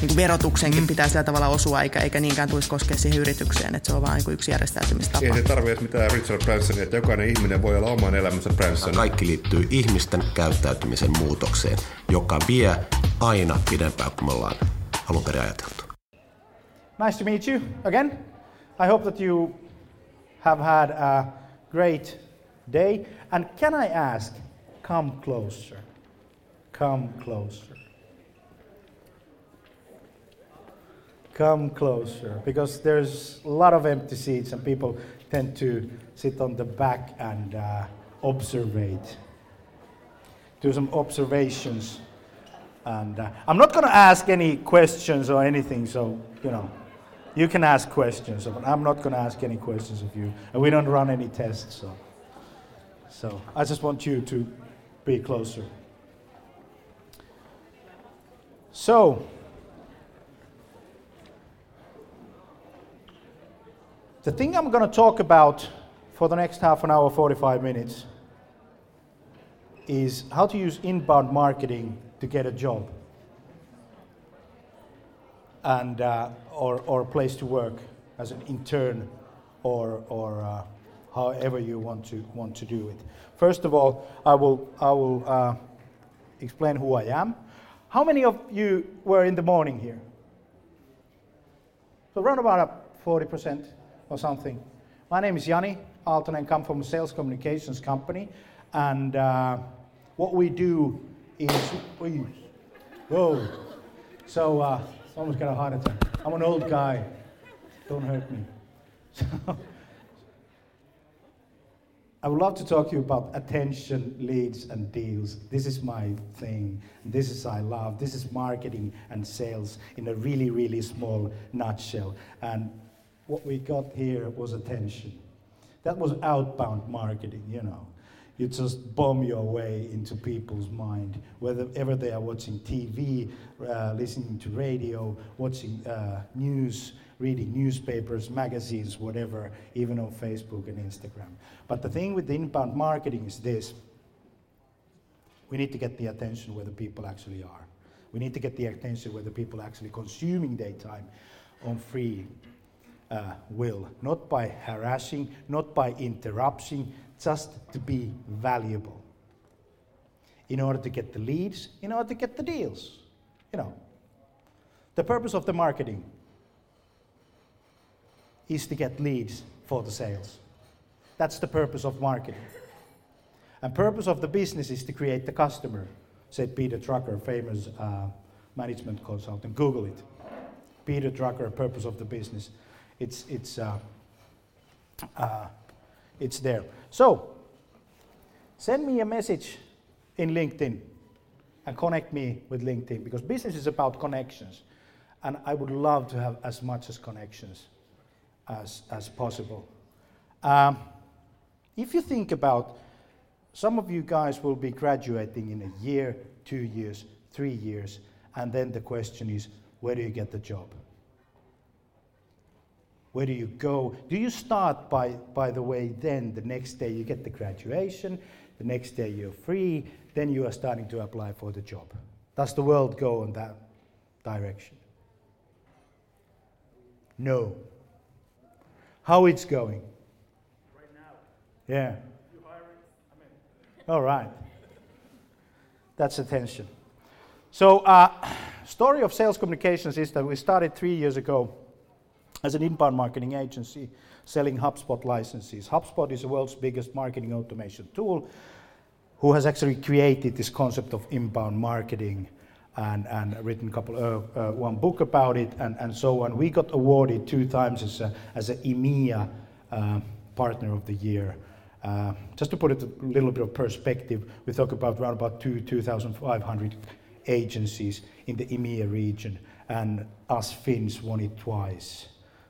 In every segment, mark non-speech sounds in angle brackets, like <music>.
niin kuin verotuksenkin mm. pitää sillä tavalla osua, eikä, eikä niinkään tulisi koskea siihen yritykseen, että se on vain niin yksi järjestäytymistapa. Ei se tarvitse mitään Richard Bransonia, että jokainen ihminen voi olla oman elämänsä Branson. Kaikki liittyy ihmisten käyttäytymisen muutokseen, joka vie aina pidempään kuin me ollaan alun perin ajateltu. Nice to meet you again. I hope that you have had a great day. And can I ask, come closer. Come closer. Come closer. Because there's a lot of empty seats, and people tend to sit on the back and uh, observate. Do some observations. And uh, I'm not going to ask any questions or anything, so, you know, you can ask questions, but I'm not going to ask any questions of you. And we don't run any tests, so. So I just want you to be closer. So, the thing I'm going to talk about for the next half an hour, 45 minutes, is how to use inbound marketing to get a job and uh, or, or a place to work as an intern or, or uh, however you want to, want to do it. First of all, I will, I will uh, explain who I am. How many of you were in the morning here? So around about 40% or something. My name is Jani Aaltonen and come from a sales communications company. And uh, what we do is, We, whoa. So uh, got a heart attack. I'm an old guy. Don't hurt me. So, <laughs> I would love to talk to you about attention, leads, and deals. This is my thing. This is I love. This is marketing and sales in a really, really small nutshell. And what we got here was attention. That was outbound marketing, you know. You just bomb your way into people's mind, whether they are watching TV, uh, listening to radio, watching uh, news, reading newspapers, magazines, whatever, even on Facebook and Instagram. But the thing with the inbound marketing is this we need to get the attention where the people actually are. We need to get the attention where the people are actually consuming their time on free uh, will, not by harassing, not by interrupting, just to be valuable. In order to get the leads, in order to get the deals. You know, the purpose of the marketing is to get leads for the sales. That's the purpose of marketing. And purpose of the business is to create the customer, said Peter Drucker, famous uh, management consultant. Google it. Peter Drucker, purpose of the business. It's, it's, uh, uh, it's there. So, send me a message in LinkedIn and connect me with LinkedIn because business is about connections. And I would love to have as much as connections as, as possible. Um, if you think about some of you guys will be graduating in a year, two years, three years, and then the question is where do you get the job? Where do you go? Do you start by, by the way, then the next day you get the graduation, the next day you're free, then you are starting to apply for the job? Does the world go in that direction? No how it's going. Right now. Yeah. You hiring? I'm in. All right. That's attention. So, uh, story of sales communications is that we started three years ago as an inbound marketing agency selling HubSpot licenses. HubSpot is the world's biggest marketing automation tool who has actually created this concept of inbound marketing and, and written couple, uh, uh, one book about it and, and so on. We got awarded two times as as an EMEA uh, Partner of the Year. Uh, just to put it a little bit of perspective, we talk about around about two, 2,500 agencies in the EMEA region, and us Finns won it twice.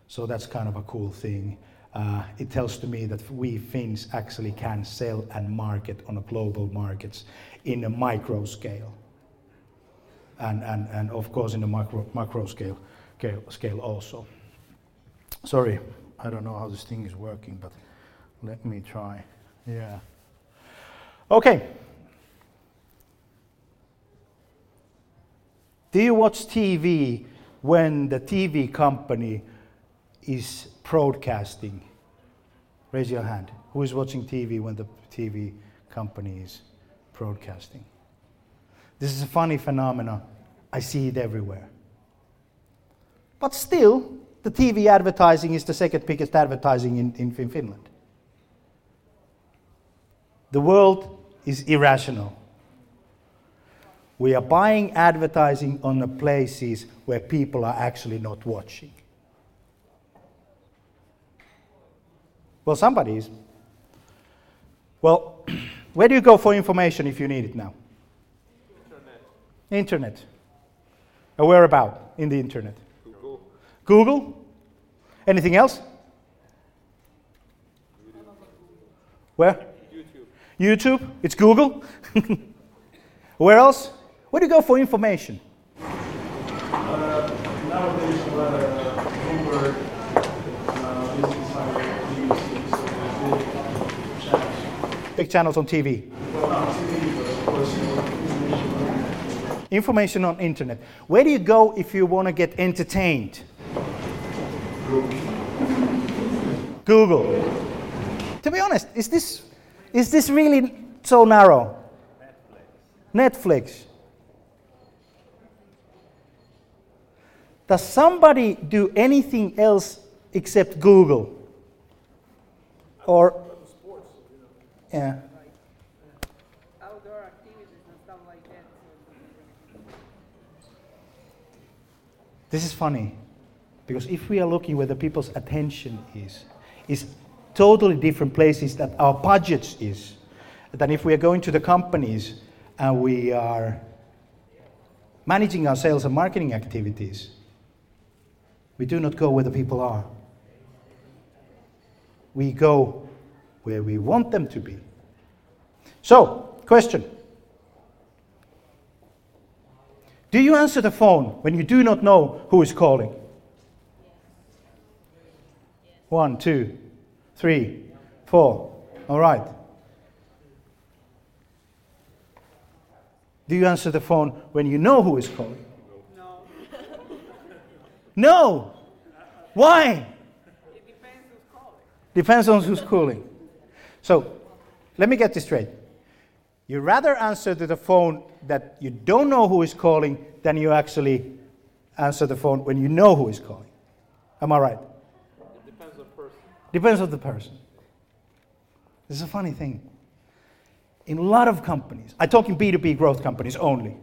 So that's kind of a cool thing. Uh, it tells to me that we Finns actually can sell and market on a global markets in a micro scale and, and, and of course in the macro, macro scale, scale, scale also. Sorry, I don't know how this thing is working, but let me try. Yeah. Okay. Do you watch TV when the TV company is broadcasting? Raise your hand. Who is watching TV when the TV company is broadcasting? This is a funny phenomenon. I see it everywhere. But still, the TV advertising is the second biggest advertising in, in, in Finland. The world is irrational. We are buying advertising on the places where people are actually not watching. Well, somebody is. Well, <clears throat> where do you go for information if you need it now? Internet. Internet. And where about in the internet? Google. Google? Anything else? Where? YouTube. YouTube? It's Google? <laughs> where else? Where do you go for information? Uh, nowadays, uh, Bloomberg, uh, big channels on TV. Information on internet. Where do you go if you want to get entertained? Google. To be honest, is this, is this really so narrow? Netflix. Netflix. Does somebody do anything else except Google? Or, yeah. This is funny because if we are looking where the people's attention is, is totally different places that our budgets is than if we are going to the companies and we are managing our sales and marketing activities. We do not go where the people are. We go where we want them to be. So, question Do you answer the phone when you do not know who is calling? One, two, three, four. All right. Do you answer the phone when you know who is calling? No. <laughs> no. Why? It depends who's calling. Depends on who's calling. So, let me get this straight. You rather answer to the phone that you don't know who is calling than you actually answer the phone when you know who is calling. Am I right? It depends on the person. Depends on the person. This is a funny thing. In a lot of companies, I talk in B2B growth companies only.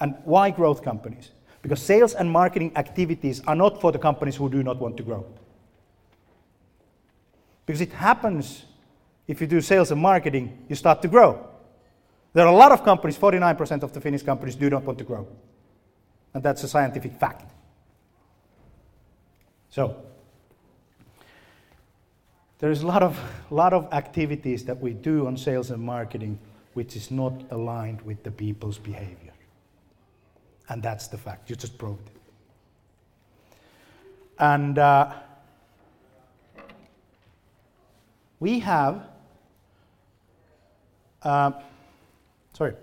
And why growth companies? Because sales and marketing activities are not for the companies who do not want to grow. Because it happens if you do sales and marketing, you start to grow. There are a lot of companies, 49% of the Finnish companies do not want to grow. And that's a scientific fact. So, there is a lot of, lot of activities that we do on sales and marketing which is not aligned with the people's behavior. And that's the fact. You just proved it. And uh, we have. Uh, sorry.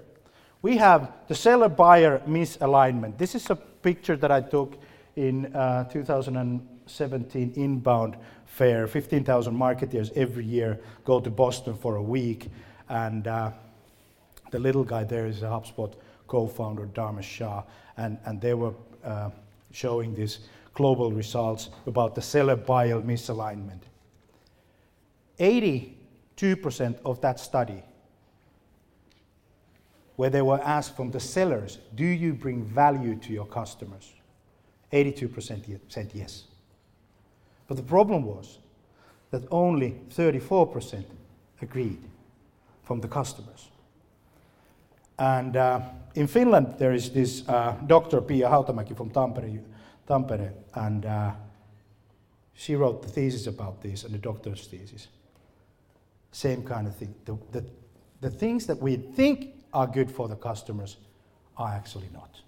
We have the seller buyer misalignment. This is a picture that I took in uh, 2017 inbound fair. 15,000 marketeers every year go to Boston for a week. And uh, the little guy there is a HubSpot co-founder, Dharmesh Shah, and, and they were uh, showing these global results about the seller-buyer misalignment. 82% of that study, where they were asked from the sellers, do you bring value to your customers? 82% said yes. But the problem was that only 34% agreed from the customers. And uh, in Finland, there is this uh, Dr. Pia Hautamäki from Tampere, Tampere and uh, she wrote the thesis about this and the doctor's thesis. Same kind of thing. The, the, the things that we think are good for the customers are actually not.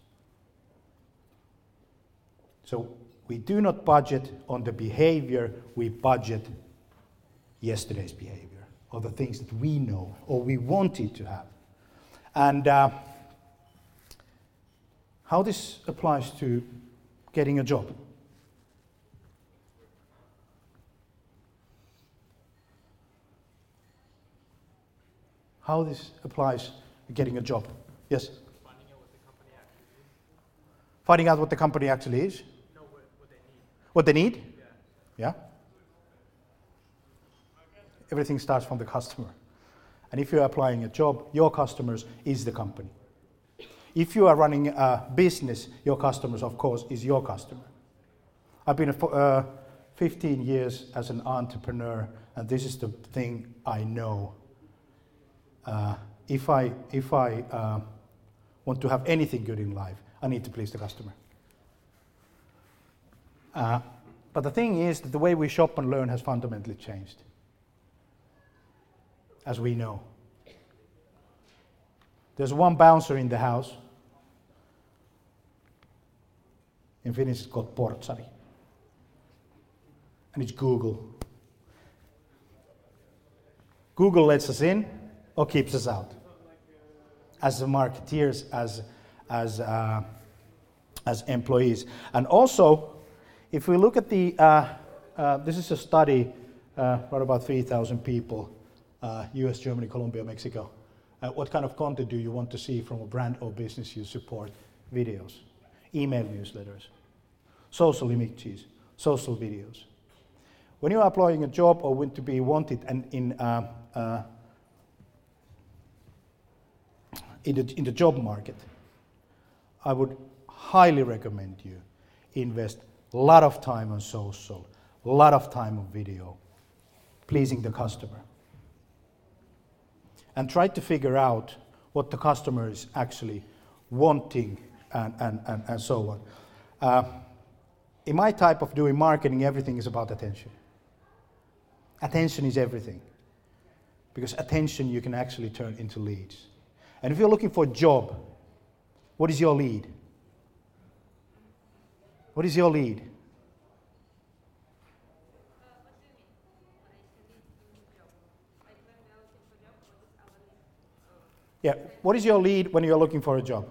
So we do not budget on the behavior, we budget yesterday's behavior or the things that we know or we wanted to have. And uh, how this applies to getting a job. How this applies getting a job. Yes? Finding out what the company actually is. What they need? Yeah. Everything starts from the customer. And if you're applying a job, your customers is the company. If you are running a business, your customers, of course, is your customer. I've been uh, 15 years as an entrepreneur, and this is the thing I know. Uh, if I, if I uh, want to have anything good in life, I need to please the customer. Uh, but the thing is that the way we shop and learn has fundamentally changed, as we know. There's one bouncer in the house. In Finnish, it's called portsari. And it's Google. Google lets us in or keeps us out. As marketeers, as, as, uh, as employees. And also, if we look at the, uh, uh, this is a study, uh, for about 3,000 people, US, uh, Germany, Colombia, Mexico. Uh, what kind of content do you want to see from a brand or business you support? Videos, email newsletters, social images, social videos. When you are applying a job or want to be wanted and in, uh, in, the, in the job market, I would highly recommend you invest a lot of time on social, a lot of time on video, pleasing the customer. And try to figure out what the customer is actually wanting and, and, and, and so on. Uh, in my type of doing marketing, everything is about attention. Attention is everything. Because attention you can actually turn into leads. And if you're looking for a job, what is your lead? What is your lead? Yeah, what is your lead when you're looking for a job?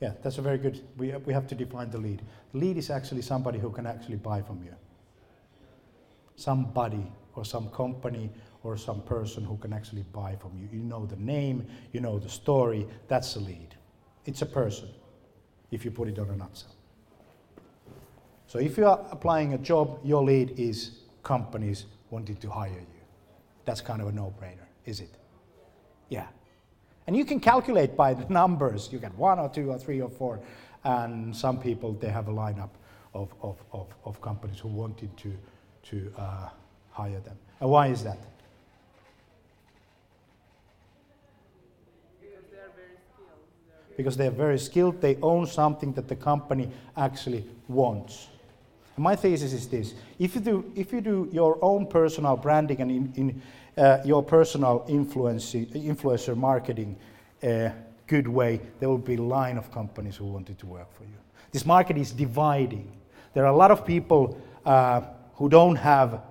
Yeah, that's a very good. We, we have to define the lead. Lead is actually somebody who can actually buy from you somebody or some company or some person who can actually buy from you. You know the name, you know the story, that's a lead. It's a person, if you put it on a nutshell. So if you are applying a job, your lead is companies wanting to hire you. That's kind of a no-brainer, is it? Yeah. And you can calculate by the <laughs> numbers. You get one or two or three or four. And some people, they have a lineup of, of, of, of companies who wanted to to uh, hire them. And why is that? Because they're very skilled, Because they are very skilled, they own something that the company actually wants. And my thesis is this if you do, if you do your own personal branding and in, in uh, your personal influence, influencer marketing uh, good way, there will be a line of companies who wanted to work for you. This market is dividing. There are a lot of people uh, who don't have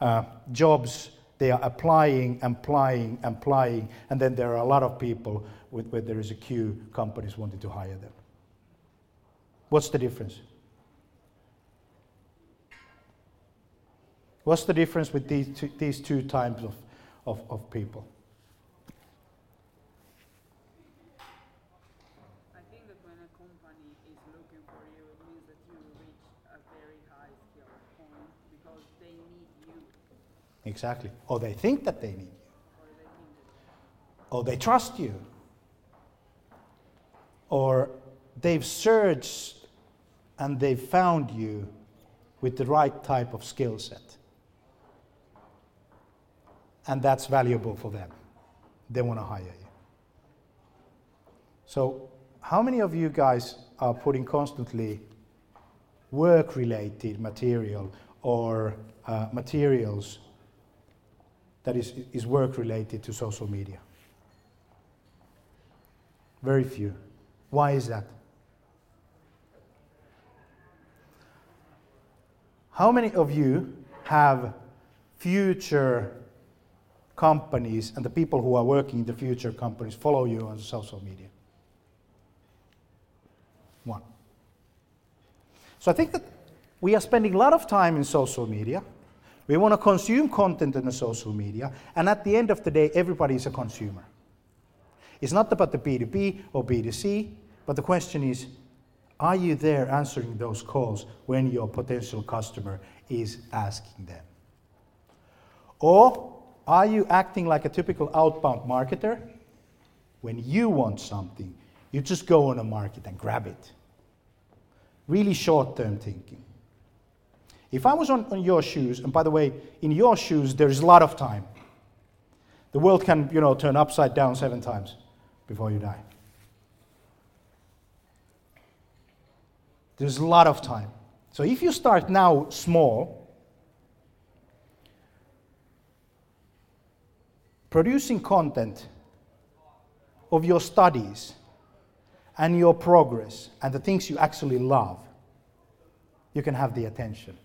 uh, jobs, they are applying, and applying, and applying, and then there are a lot of people with, where there is a queue, companies wanting to hire them. What's the difference? What's the difference with these two, these two types of, of, of people? I think that when a company is looking for you, it means that you reach a very high skill point because they need you. Exactly. Or they think that they need you. Or they trust you. Or they've searched and they've found you with the right type of skill set. And that's valuable for them. They want to hire you. So, how many of you guys are putting constantly work related material or uh, materials that is, is work related to social media? Very few. Why is that? How many of you have future companies and the people who are working in the future companies follow you on social media? One. So I think that we are spending a lot of time in social media. We want to consume content in the social media, and at the end of the day, everybody is a consumer. It's not about the B2B or B2C, but the question is are you there answering those calls when your potential customer is asking them? Or are you acting like a typical outbound marketer? When you want something, you just go on a market and grab it. Really short term thinking. If I was on, on your shoes, and by the way, in your shoes, there's a lot of time. The world can, you know, turn upside down seven times before you die. There's a lot of time. So if you start now small, producing content of your studies and your progress and the things you actually love, you can have the attention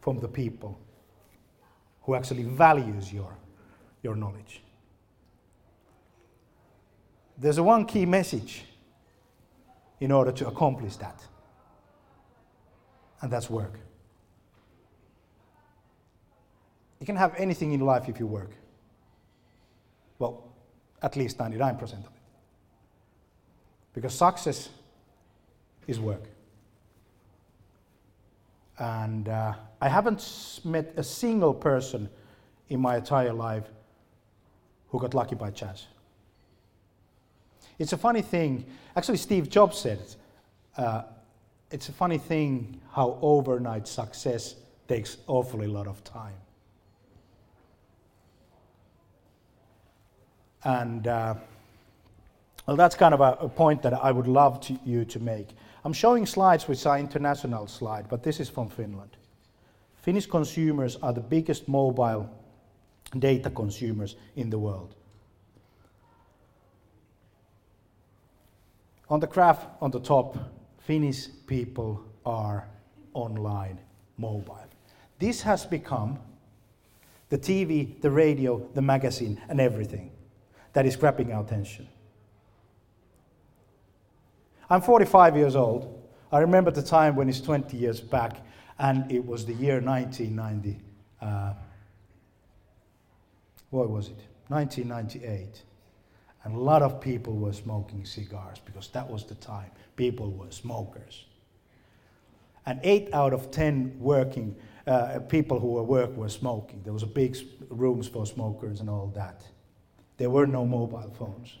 from the people who actually values your, your knowledge. There's one key message in order to accomplish that. And that's work. You can have anything in life if you work. At least 99% of it. Because success is work. And uh, I haven't met a single person in my entire life who got lucky by chance. It's a funny thing. Actually, Steve Jobs said it. Uh, it's a funny thing how overnight success takes awfully lot of time. And uh, well, that's kind of a, a, point that I would love to, you to make. I'm showing slides which are international slide, but this is from Finland. Finnish consumers are the biggest mobile data consumers in the world. On the graph on the top, Finnish people are online, mobile. This has become the TV, the radio, the magazine, and everything that is grabbing our attention. I'm 45 years old. I remember the time when it's 20 years back, and it was the year 1990. Uh, what was it? 1998. And a lot of people were smoking cigars because that was the time people were smokers. And eight out of ten working uh, people who were work were smoking. There was a big rooms for smokers and all that. There were no mobile phones.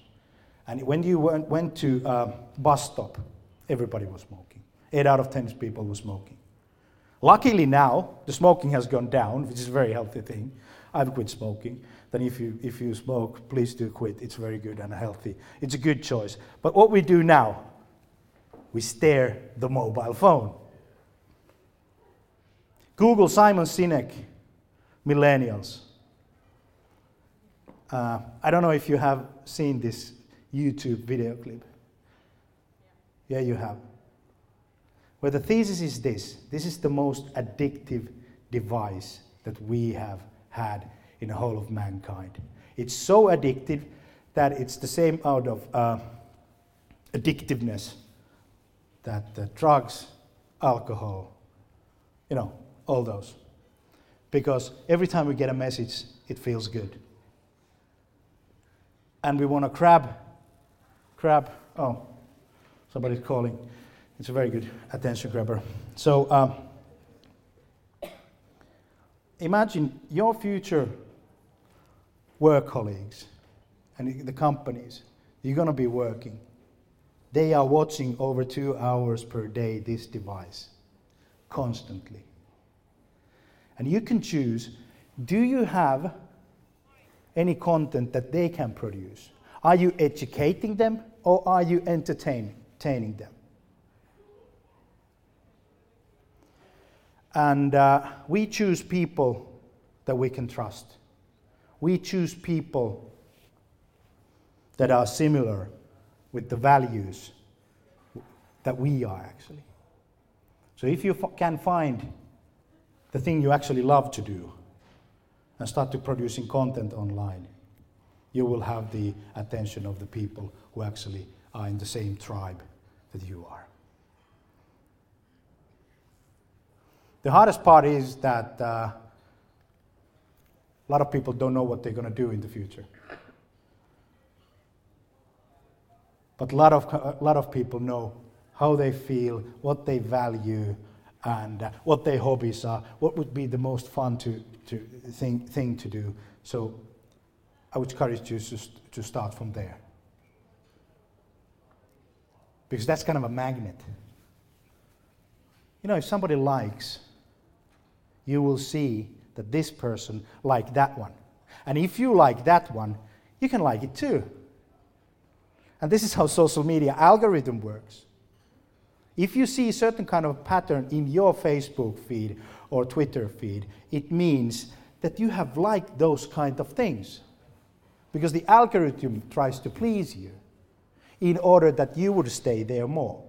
And when you went, went to a bus stop, everybody was smoking. Eight out of ten people were smoking. Luckily now, the smoking has gone down, which is a very healthy thing. I've quit smoking. Then if you, if you smoke, please do quit. It's very good and healthy. It's a good choice. But what we do now, we stare the mobile phone. Google Simon Sinek, millennials. Uh, I don't know if you have seen this YouTube video clip. Yeah, you have. Where the thesis is this this is the most addictive device that we have had in the whole of mankind. It's so addictive that it's the same out of uh, addictiveness that uh, drugs, alcohol, you know, all those. Because every time we get a message, it feels good. And we want to grab, grab, oh, somebody's calling. It's a very good attention grabber. So um, imagine your future work colleagues and the companies you're going to be working. They are watching over two hours per day this device constantly. And you can choose do you have any content that they can produce? Are you educating them or are you entertaining them? And uh, we choose people that we can trust. We choose people that are similar with the values that we are actually. So if you f- can find the thing you actually love to do and start to producing content online, you will have the attention of the people who actually are in the same tribe that you are. The hardest part is that uh, a lot of people don't know what they're going to do in the future. But a lot of, a lot of people know how they feel, what they value, and uh, what their hobbies are, what would be the most fun to, to thing, thing to do. So I would encourage you to, to start from there. Because that's kind of a magnet. You know, if somebody likes, you will see that this person liked that one. And if you like that one, you can like it too. And this is how social media algorithm works. If you see a certain kind of pattern in your Facebook feed or Twitter feed, it means that you have liked those kind of things. Because the algorithm tries to please you in order that you would stay there more.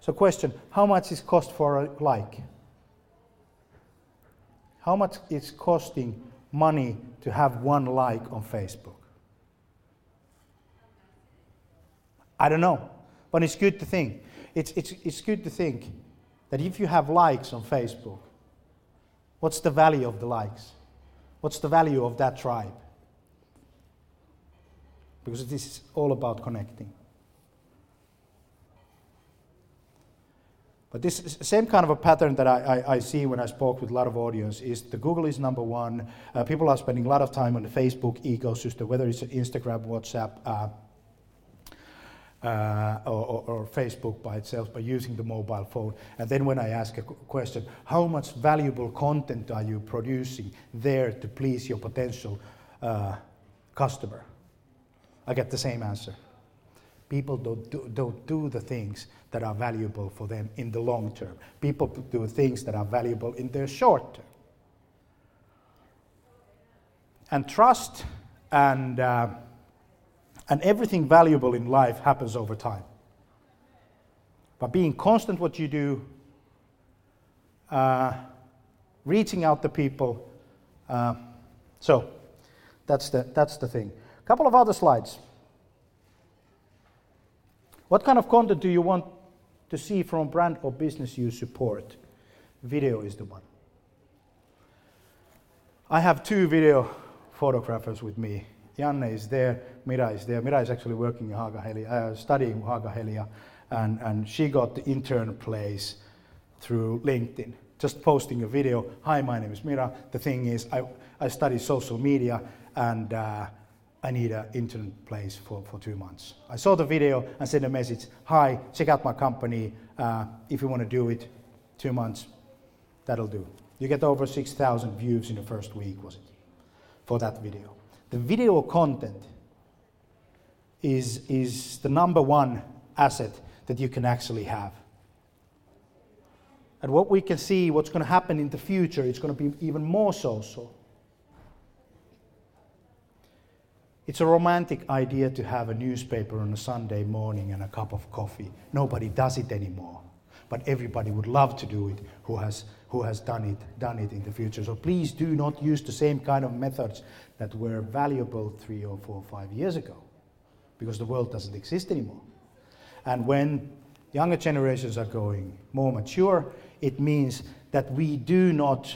So question, how much is cost for a like? How much is costing money to have one like on Facebook? I don't know. But it's good to think. It's, it's, it's good to think that if you have likes on Facebook, what's the value of the likes? What's the value of that tribe? Because this is all about connecting. But this same kind of a pattern that I, I, I, see when I spoke with a lot of audience is the Google is number one. Uh, people are spending a lot of time on the Facebook ecosystem, whether it's Instagram, WhatsApp, uh, uh, or, or, Facebook by itself by using the mobile phone. And then when I ask a question, how much valuable content are you producing there to please your potential uh, customer? I get the same answer. People don't do, don't do the things that are valuable for them in the long term. People do things that are valuable in their short term. And trust and uh, and everything valuable in life happens over time. But being constant what you do, uh, reaching out to people. Uh, so that's the, that's the thing. A couple of other slides. What kind of content do you want to see from a brand or business you support? Video is the one. I have two video photographers with me Janne is there, Mira is there. Mira is actually working in Haaga-Helia, uh, studying Haaga-Helia, and, and she got the intern place through LinkedIn. Just posting a video. Hi, my name is Mira. The thing is, I, I study social media and uh, I need an intern place for, for two months. I saw the video and sent a message Hi, check out my company. Uh, if you want to do it, two months, that'll do. You get over 6,000 views in the first week, was it? For that video the video content is, is the number one asset that you can actually have. And what we can see, what's going to happen in the future, it's going to be even more so. so. It's a romantic idea to have a newspaper on a Sunday morning and a cup of coffee. Nobody does it anymore. But everybody would love to do it who has, who has done, it, done it in the future. So please do not use the same kind of methods that were valuable three or four or five years ago because the world doesn't exist anymore. And when younger generations are going more mature, it means that we do not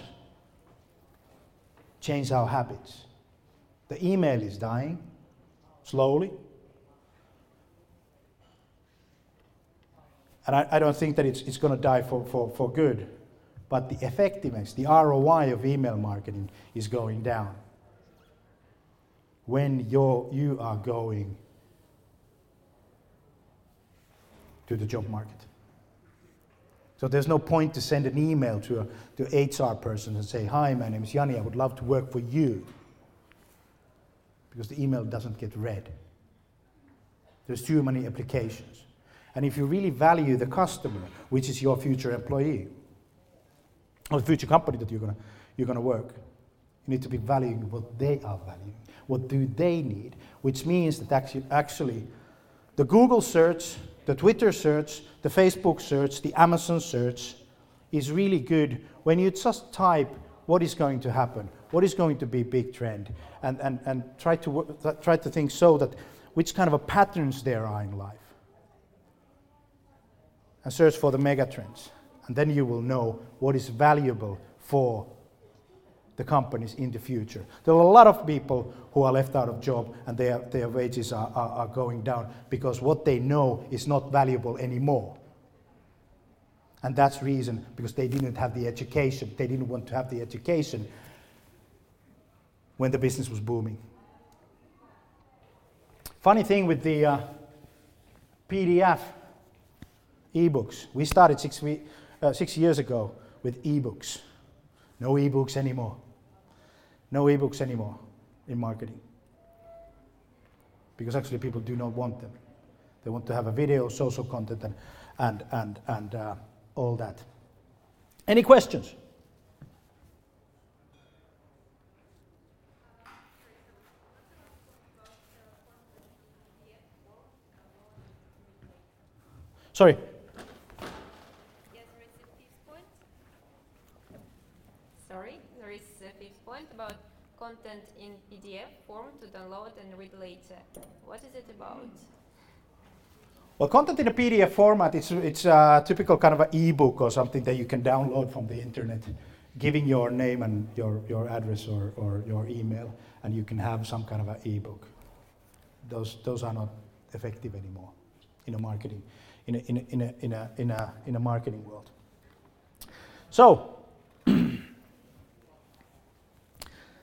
change our habits. The email is dying slowly. And I, I don't think that it's, it's going to die for, for, for good. But the effectiveness, the ROI of email marketing is going down when you're, you are going to the job market. So there's no point to send an email to a to HR person and say, "Hi, my name is Jani. I would love to work for you," because the email doesn't get read. There's too many applications, and if you really value the customer, which is your future employee or future company that you're gonna you're gonna work, you need to be valuing what they are valuing. What do they need? Which means that actually, actually the Google search the Twitter search, the Facebook search, the Amazon search is really good when you just type what is going to happen, what is going to be big trend, and, and, and try, to, try to think so that which kind of a patterns there are in life. And search for the megatrends. And then you will know what is valuable for the companies in the future. There are a lot of people who are left out of job and their, their wages are, are, are going down because what they know is not valuable anymore. And that's reason because they didn't have the education. They didn't want to have the education when the business was booming. Funny thing with the uh, PDF ebooks, we started six, we, uh, six years ago with ebooks. No ebooks anymore. No ebooks anymore in marketing. Because actually, people do not want them. They want to have a video, social content, and, and, and, and uh, all that. Any questions? Sorry. Sorry, there is a fifth point about content in PDF form to download and read later. What is it about? Well, content in a PDF format, it's, it's a typical kind of an ebook or something that you can download from the internet, giving your name and your, your address or, or your email, and you can have some kind of an ebook. Those, those are not effective anymore in a marketing, in a, in a, in a, in a, in a, in a marketing world. So,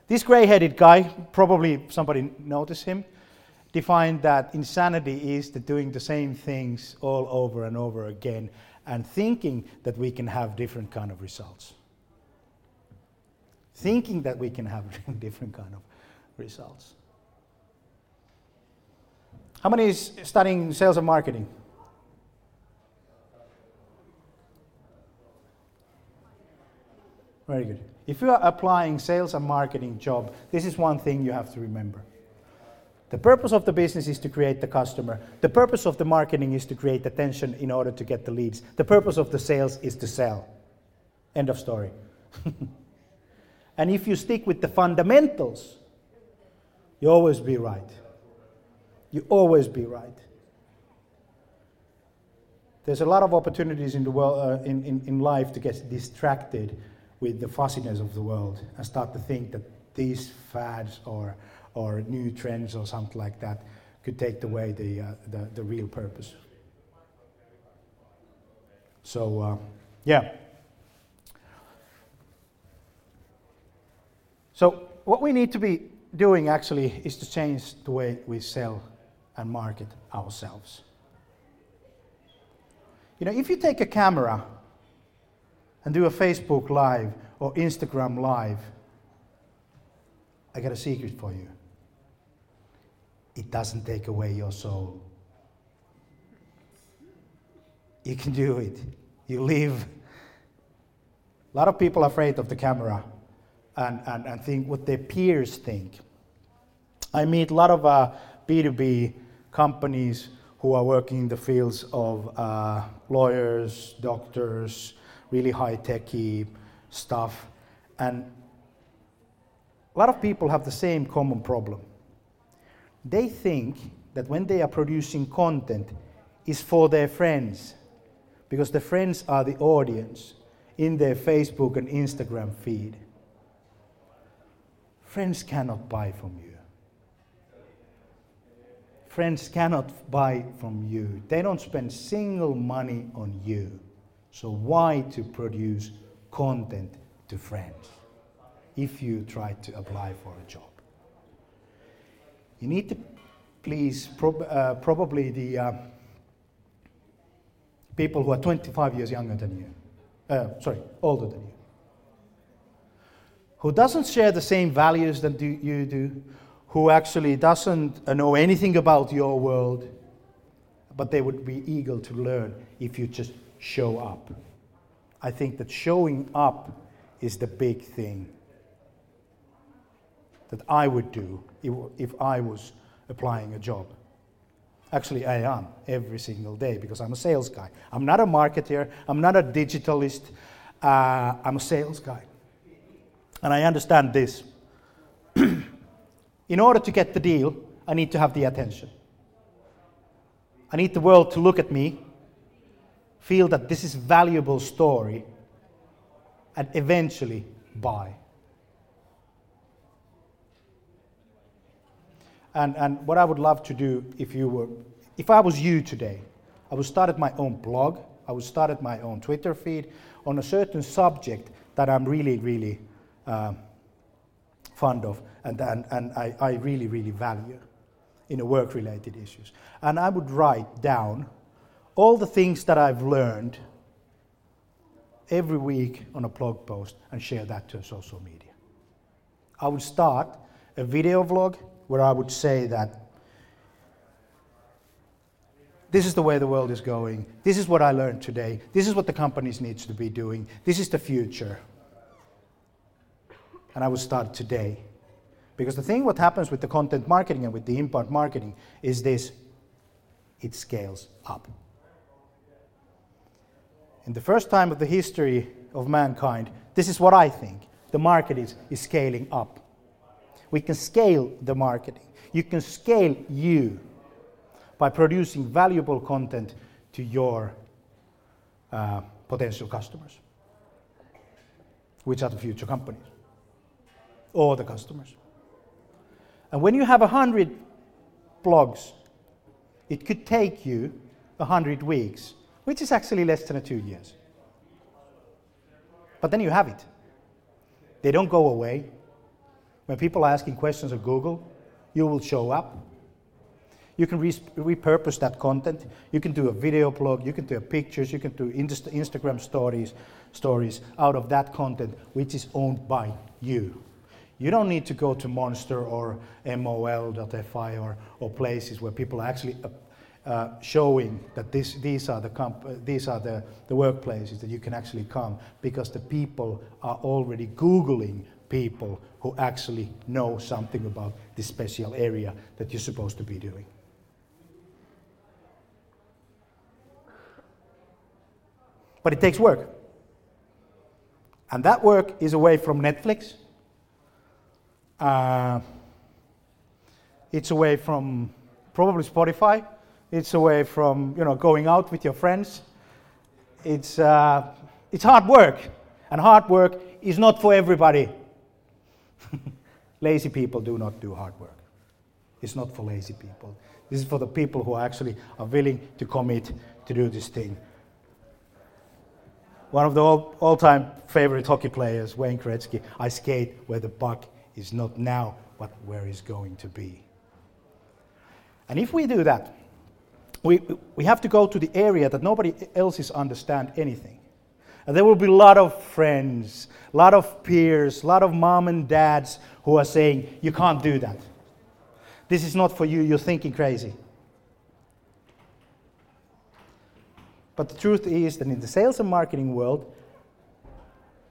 this gray headed guy, probably somebody noticed him, defined that insanity is the doing the same things all over and over again and thinking that we can have different kind of results. Thinking that we can have <laughs> different kind of results. How many is studying sales and marketing? Very good. If you are applying sales and marketing job, this is one thing you have to remember. The purpose of the business is to create the customer. The purpose of the marketing is to create attention in order to get the leads. The purpose of the sales is to sell. End of story. <laughs> and if you stick with the fundamentals, you always be right. You always be right. There's a lot of opportunities in the world, uh, in, in, in life to get distracted with the fussiness of the world and start to think that these fads or, or new trends or something like that could take away the, uh, the, the, real purpose. So, uh, yeah. So, what we need to be doing actually is to change the way we sell and market ourselves. You know, if you take a camera and do a Facebook Live or Instagram Live, I got a secret for you. It doesn't take away your soul. You can do it. You live. A lot of people are afraid of the camera and, and, and think what their peers think. I meet a lot of uh, B2B companies who are working in the fields of uh, lawyers, doctors, really high techy stuff. And a lot of people have the same common problem. They think that when they are producing content is for their friends because the friends are the audience in their Facebook and Instagram feed. Friends cannot buy from you. Friends cannot buy from you. They don't spend single money on you. So why to produce content to friends if you try to apply for a job? You need to please prob- uh, probably the uh, people who are 25 years younger than you, uh, sorry, older than you, who doesn't share the same values that do, you do, who actually doesn't know anything about your world, but they would be eager to learn if you just show up. I think that showing up is the big thing that I would do if, if I was applying a job. Actually, I am every single day because I'm a sales guy. I'm not a marketer, I'm not a digitalist, uh, I'm a sales guy. And I understand this. <clears throat> In order to get the deal, I need to have the attention. I need the world to look at me, feel that this is valuable story, and eventually buy. And, and what I would love to do if you were, if I was you today, I would start at my own blog, I would start at my own Twitter feed on a certain subject that I'm really, really uh, fond of and, and, and I, I really, really value in a work related issues. And I would write down all the things that I've learned every week on a blog post and share that to social media. I would start a video vlog where I would say that this is the way the world is going. This is what I learned today. This is what the companies needs to be doing. This is the future. And I would start today. Because the thing what happens with the content marketing and with the inbound marketing is this it scales up. In the first time of the history of mankind, this is what I think. The market is, is scaling up. We can scale the marketing. You can scale you by producing valuable content to your uh, potential customers, which are the future companies or the customers. And when you have 100 blogs, it could take you 100 weeks, which is actually less than a two years. But then you have it. They don't go away. When people are asking questions on Google, you will show up. You can re- repurpose that content. You can do a video blog. You can do pictures. You can do Insta- Instagram stories, stories out of that content, which is owned by you. You don't need to go to Monster or MOL.fi or, or places where people are actually uh, showing that this, these are, the, comp- uh, these are the, the workplaces that you can actually come because the people are already Googling people who actually know something about this special area that you're supposed to be doing. But it takes work. And that work is away from Netflix. Uh, it's away from probably Spotify. It's away from you know going out with your friends. It's uh, it's hard work, and hard work is not for everybody. <laughs> lazy people do not do hard work. It's not for lazy people. This is for the people who actually are willing to commit to do this thing. One of the all time favorite hockey players, Wayne Gretzky, I skate where the puck is not now, but where it's going to be. And if we do that, we, we have to go to the area that nobody else is understand anything. And there will be a lot of friends, a lot of peers, a lot of mom and dads who are saying, You can't do that. This is not for you, you're thinking crazy. But the truth is that in the sales and marketing world,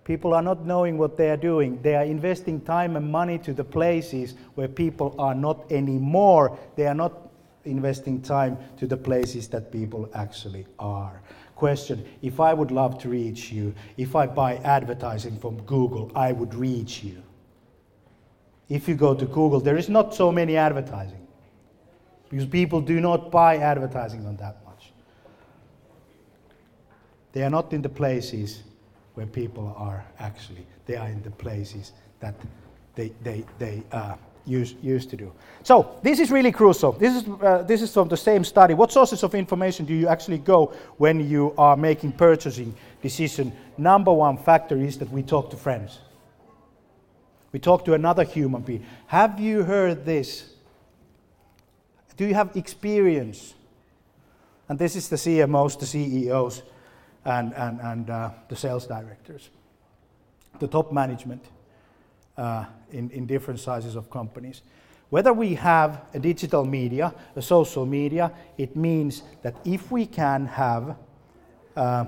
people are not knowing what they are doing. They are investing time and money to the places where people are not anymore. They are not investing time to the places that people actually are question if I would love to reach you, if I buy advertising from Google, I would reach you. If you go to Google, there is not so many advertising because people do not buy advertising on that much. They are not in the places where people are actually. They are in the places that they, they, they uh, use, used to do. So this is really crucial. This is, uh, this is from the same study. What sources of information do you actually go when you are making purchasing decision? Number one factor is that we talk to friends. We talk to another human being. Have you heard this? Do you have experience? And this is the CMOs, the CEOs, and, and, and uh, the sales directors, the top management uh, in, in different sizes of companies. Whether we have a digital media, a social media, it means that if we can have uh,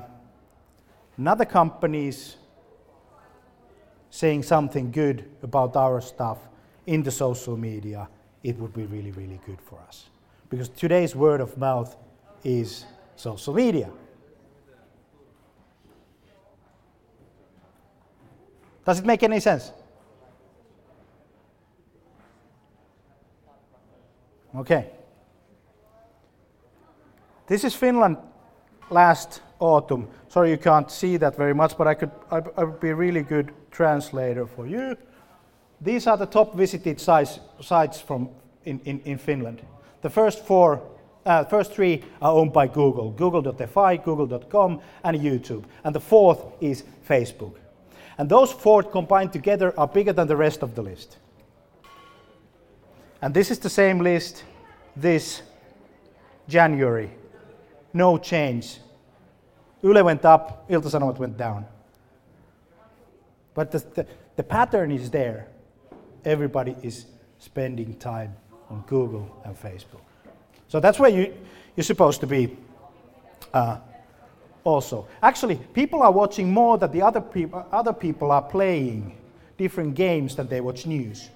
another companies saying something good about our stuff in the social media, it would be really, really good for us. Because today's word of mouth is social media. Does it make any sense? Okay. This is Finland last autumn. Sorry you can't see that very much, but I could I, I would be a really good translator for you. These are the top visited sites, sites from in, in, in Finland. The first four uh, first three are owned by Google Google.fi, Google.com, and YouTube. And the fourth is Facebook. And those four combined together are bigger than the rest of the list. And this is the same list this January. No change. Yle went up, Ilta-Sanomat went down. But the, the, the pattern is there. Everybody is spending time on Google and Facebook. So that's where you, you're supposed to be uh, also. Actually, people are watching more that the other, peop- other people are playing different games than they watch news.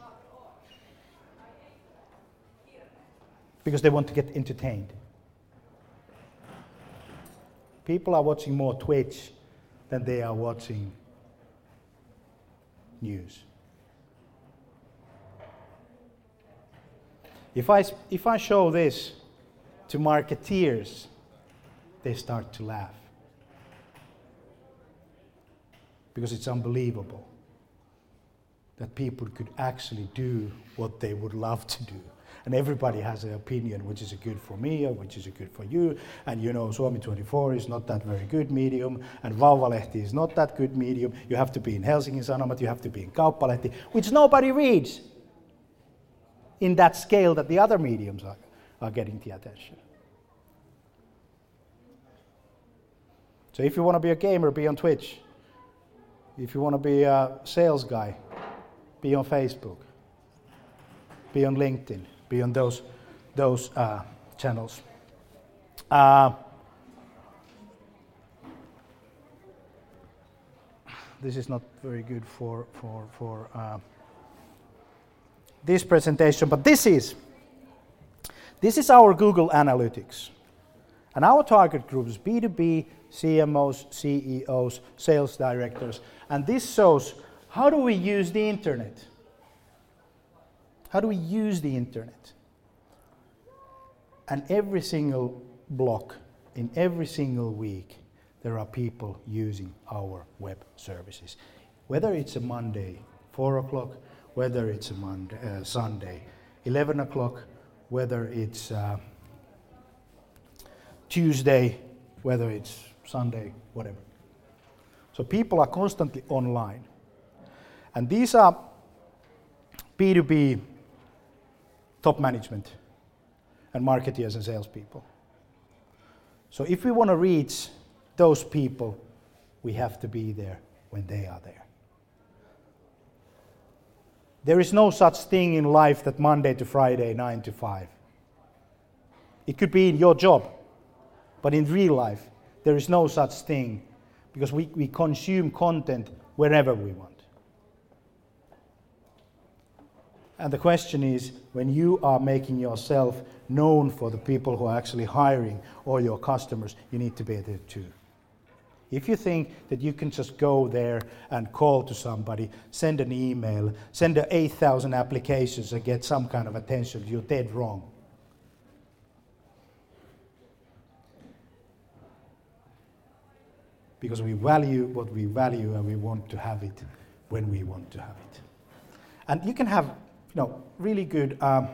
Because they want to get entertained. People are watching more Twitch than they are watching news. If I, if I show this to marketeers, they start to laugh. Because it's unbelievable that people could actually do what they would love to do. And everybody has an opinion, which is a good for me or which is a good for you. And you know, Suomi 24 is not that very good medium, and Vauvalehti is not that good medium. You have to be in Helsingin Sanomat, you have to be in Kauppalehti, which nobody reads in that scale that the other mediums are, are getting the attention. So if you want to be a gamer, be on Twitch. If you want to be a sales guy, be on Facebook, be on LinkedIn, be on those, those uh, channels. Uh, this is not very good for, for, for uh, this presentation, but this is. This is our Google Analytics. And our target group is B2B, CMOs, CEOs, sales directors. And this shows how do we use the internet? How do we use the internet? And every single block, in every single week, there are people using our web services. Whether it's a Monday, 4 o'clock, whether it's a Monday, uh, Sunday, 11 o'clock, whether it's uh, Tuesday, whether it's Sunday, whatever. So people are constantly online. And these are B2B top management and marketeers and salespeople. So if we want to reach those people, we have to be there when they are there. There is no such thing in life that Monday to Friday, 9 to 5. It could be in your job, but in real life, there is no such thing because we, we consume content wherever we want. And the question is when you are making yourself known for the people who are actually hiring or your customers, you need to be there too. If you think that you can just go there and call to somebody, send an email, send 8,000 applications and get some kind of attention, you're dead wrong. because we value what we value and we want to have it when we want to have it. And you can have you know, really good um,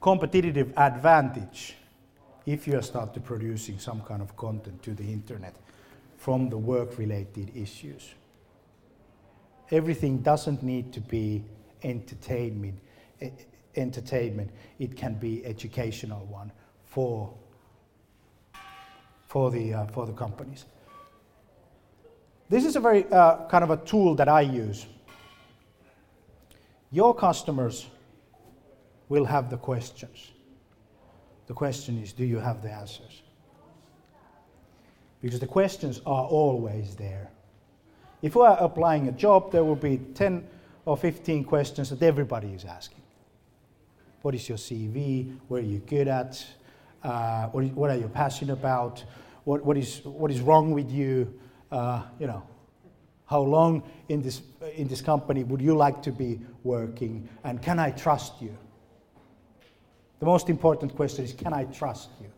competitive advantage if you start to producing some kind of content to the internet from the work-related issues. Everything doesn't need to be entertainment. e- Entertainment. It can be educational one for for the uh, for the companies. This is a very uh, kind of a tool that I use. Your customers will have the questions. The question is, do you have the answers? Because the questions are always there. If we are applying a job, there will be 10 or 15 questions that everybody is asking. What is your CV? Where are you good at? Uh, what, what are you passionate about? What, what, is, what is wrong with you? Uh, you know, how long in this, in this company would you like to be working? And can I trust you? The most important question is can I trust you?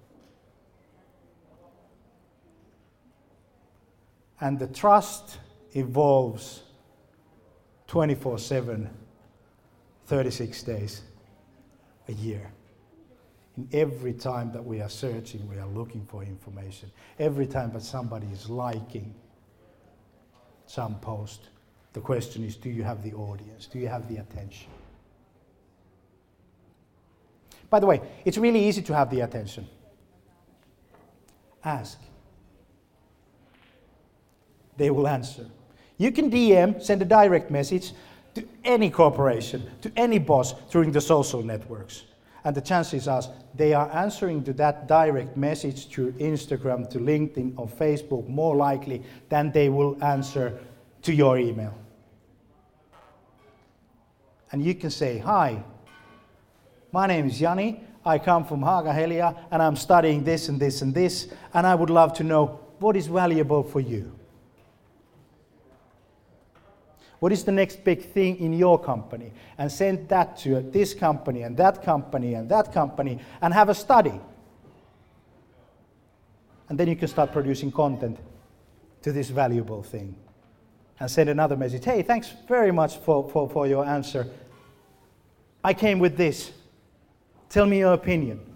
And the trust evolves 24 7, 36 days a year. In every time that we are searching, we are looking for information. Every time that somebody is liking some post, the question is do you have the audience? Do you have the attention? By the way, it's really easy to have the attention. Ask. They will answer. You can DM, send a direct message to any corporation, to any boss during the social networks. And the chances are they are answering to that direct message through Instagram, to LinkedIn, or Facebook more likely than they will answer to your email. And you can say, Hi, my name is Jani. I come from Haaga-Helia and I'm studying this and this and this, and I would love to know what is valuable for you. What is the next big thing in your company? And send that to this company and that company and that company and have a study. And then you can start producing content to this valuable thing. And send another message hey, thanks very much for, for, for your answer. I came with this. Tell me your opinion.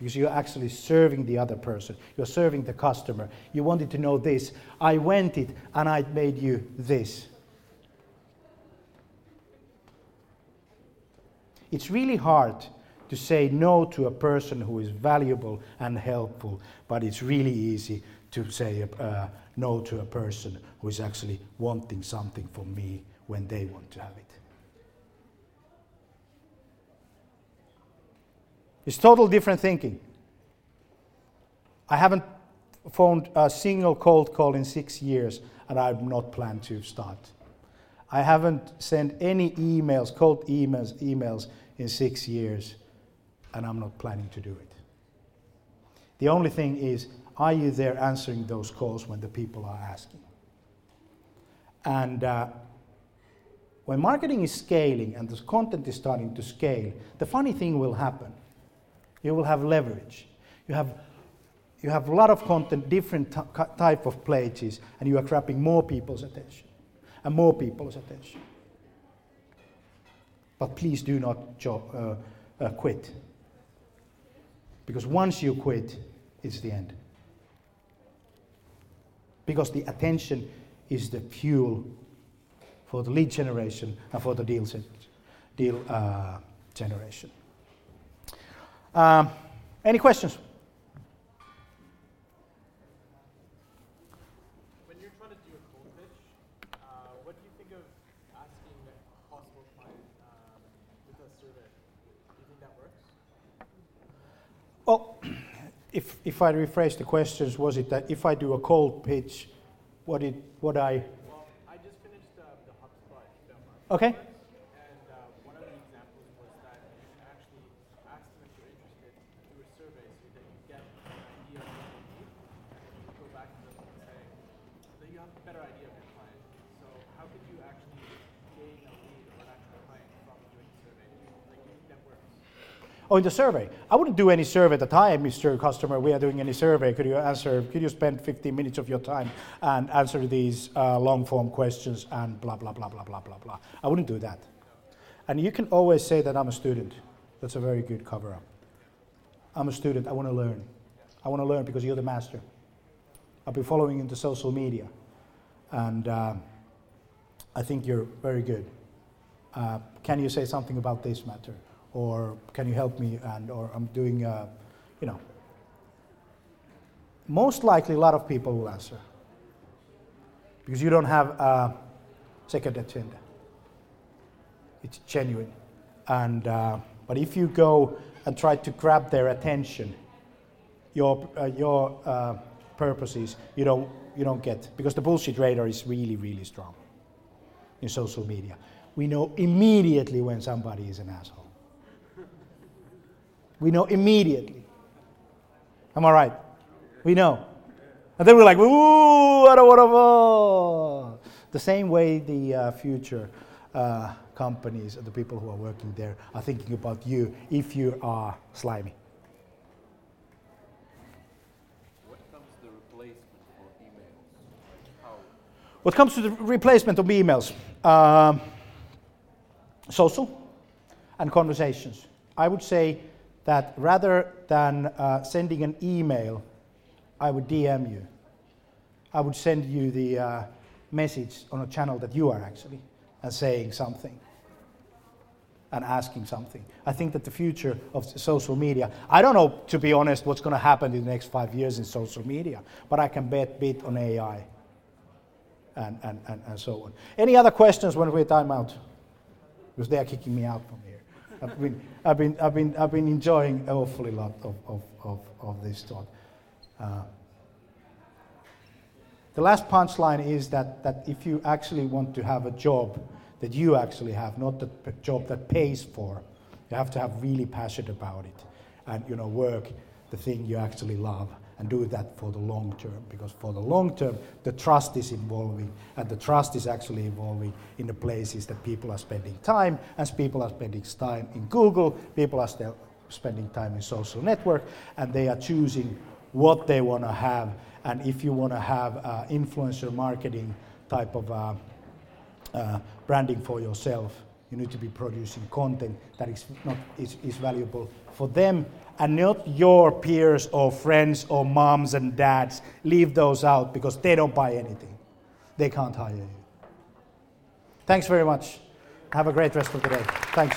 Because you're actually serving the other person, you're serving the customer. You wanted to know this. I went it and I made you this. It's really hard to say no to a person who is valuable and helpful, but it's really easy to say uh, no to a person who is actually wanting something from me when they want to have it. It's total different thinking. I haven't phoned a single cold call in six years, and I've not planned to start. I haven't sent any emails, cold emails, emails in six years, and I'm not planning to do it. The only thing is, are you there answering those calls when the people are asking? And uh, when marketing is scaling and the content is starting to scale, the funny thing will happen. You will have leverage. You have, you have a lot of content, different t- type of places, and you are grabbing more people's attention and more people's attention. But please do not jo- uh, uh, quit. Because once you quit, it's the end. Because the attention is the fuel for the lead generation and for the deal, deal uh, generation. Um, any questions? When you're trying to do a cold pitch, uh, what do you think of asking a possible client um, with a survey? Do you think that works? Well, <clears throat> if, if I rephrase the questions, was it that if I do a cold pitch, what it what I? Well, I just finished uh, the HubSpot demo. Okay. And uh, one of the examples was that you can actually ask them if they're interested through a survey so that you get an idea of what they need, and then you can go back to them and say, so you have a better idea of your client. So how could you actually gain a lead or an actual client from doing a survey? Like, do you think that works? Oh, in the survey. I wouldn't do any survey at the time, Mr. Customer. We are doing any survey. Could you answer? Could you spend 15 minutes of your time and answer these uh, long form questions and blah blah blah blah blah blah blah? I wouldn't do that. And you can always say that I'm a student. That's a very good cover up. I'm a student. I want to learn. I want to learn because you're the master. I've been following you into social media, and uh, I think you're very good. Uh, can you say something about this matter? Or can you help me? And or i'm doing uh, you know. Most likely a lot of people will answer. Because you don't have a second agenda it's genuine. And uh, but if you go and try to grab their attention your uh, your uh, purposes you don't you don't get. Because the bullshit radar is really really strong in social media. We know immediately when somebody is an asshole we know immediately. Am I right? We know. And then we're like, ooh, I don't want to. The same way the uh, future uh, companies and the people who are working there are thinking about you if you are slimy. What comes to the replacement for emails? How? What comes to the replacement of emails? Um, social and conversations. I would say that rather than uh, sending an email, I would DM you. I would send you the uh, message on a channel that you are actually and saying something and asking something. I think that the future of social media, I don't know, to be honest, what's going to happen in the next five years in social media, but I can bet bit on AI and, and, and, and so on. Any other questions when we time out? Because they are kicking me out from here. I've been, I've been, I've been, I've been enjoying an awfully lot of, of, of, of this talk. Uh, the last punchline is that, that if you actually want to have a job that you actually have, not the p- job that pays for, you have to have really passionate about it and you know work the thing you actually love and do that for the long term because for the long term the trust is evolving and the trust is actually evolving in the places that people are spending time as people are spending time in google people are still spending time in social network and they are choosing what they want to have. And if you want to have uh, influencer marketing type of uh, uh, branding for yourself you need to be producing content that is, not, is, is valuable for them and not your peers or friends or moms and dads. Leave those out because they don't buy anything. They can't hire you. Thanks very much. Have a great rest of the day. Thanks.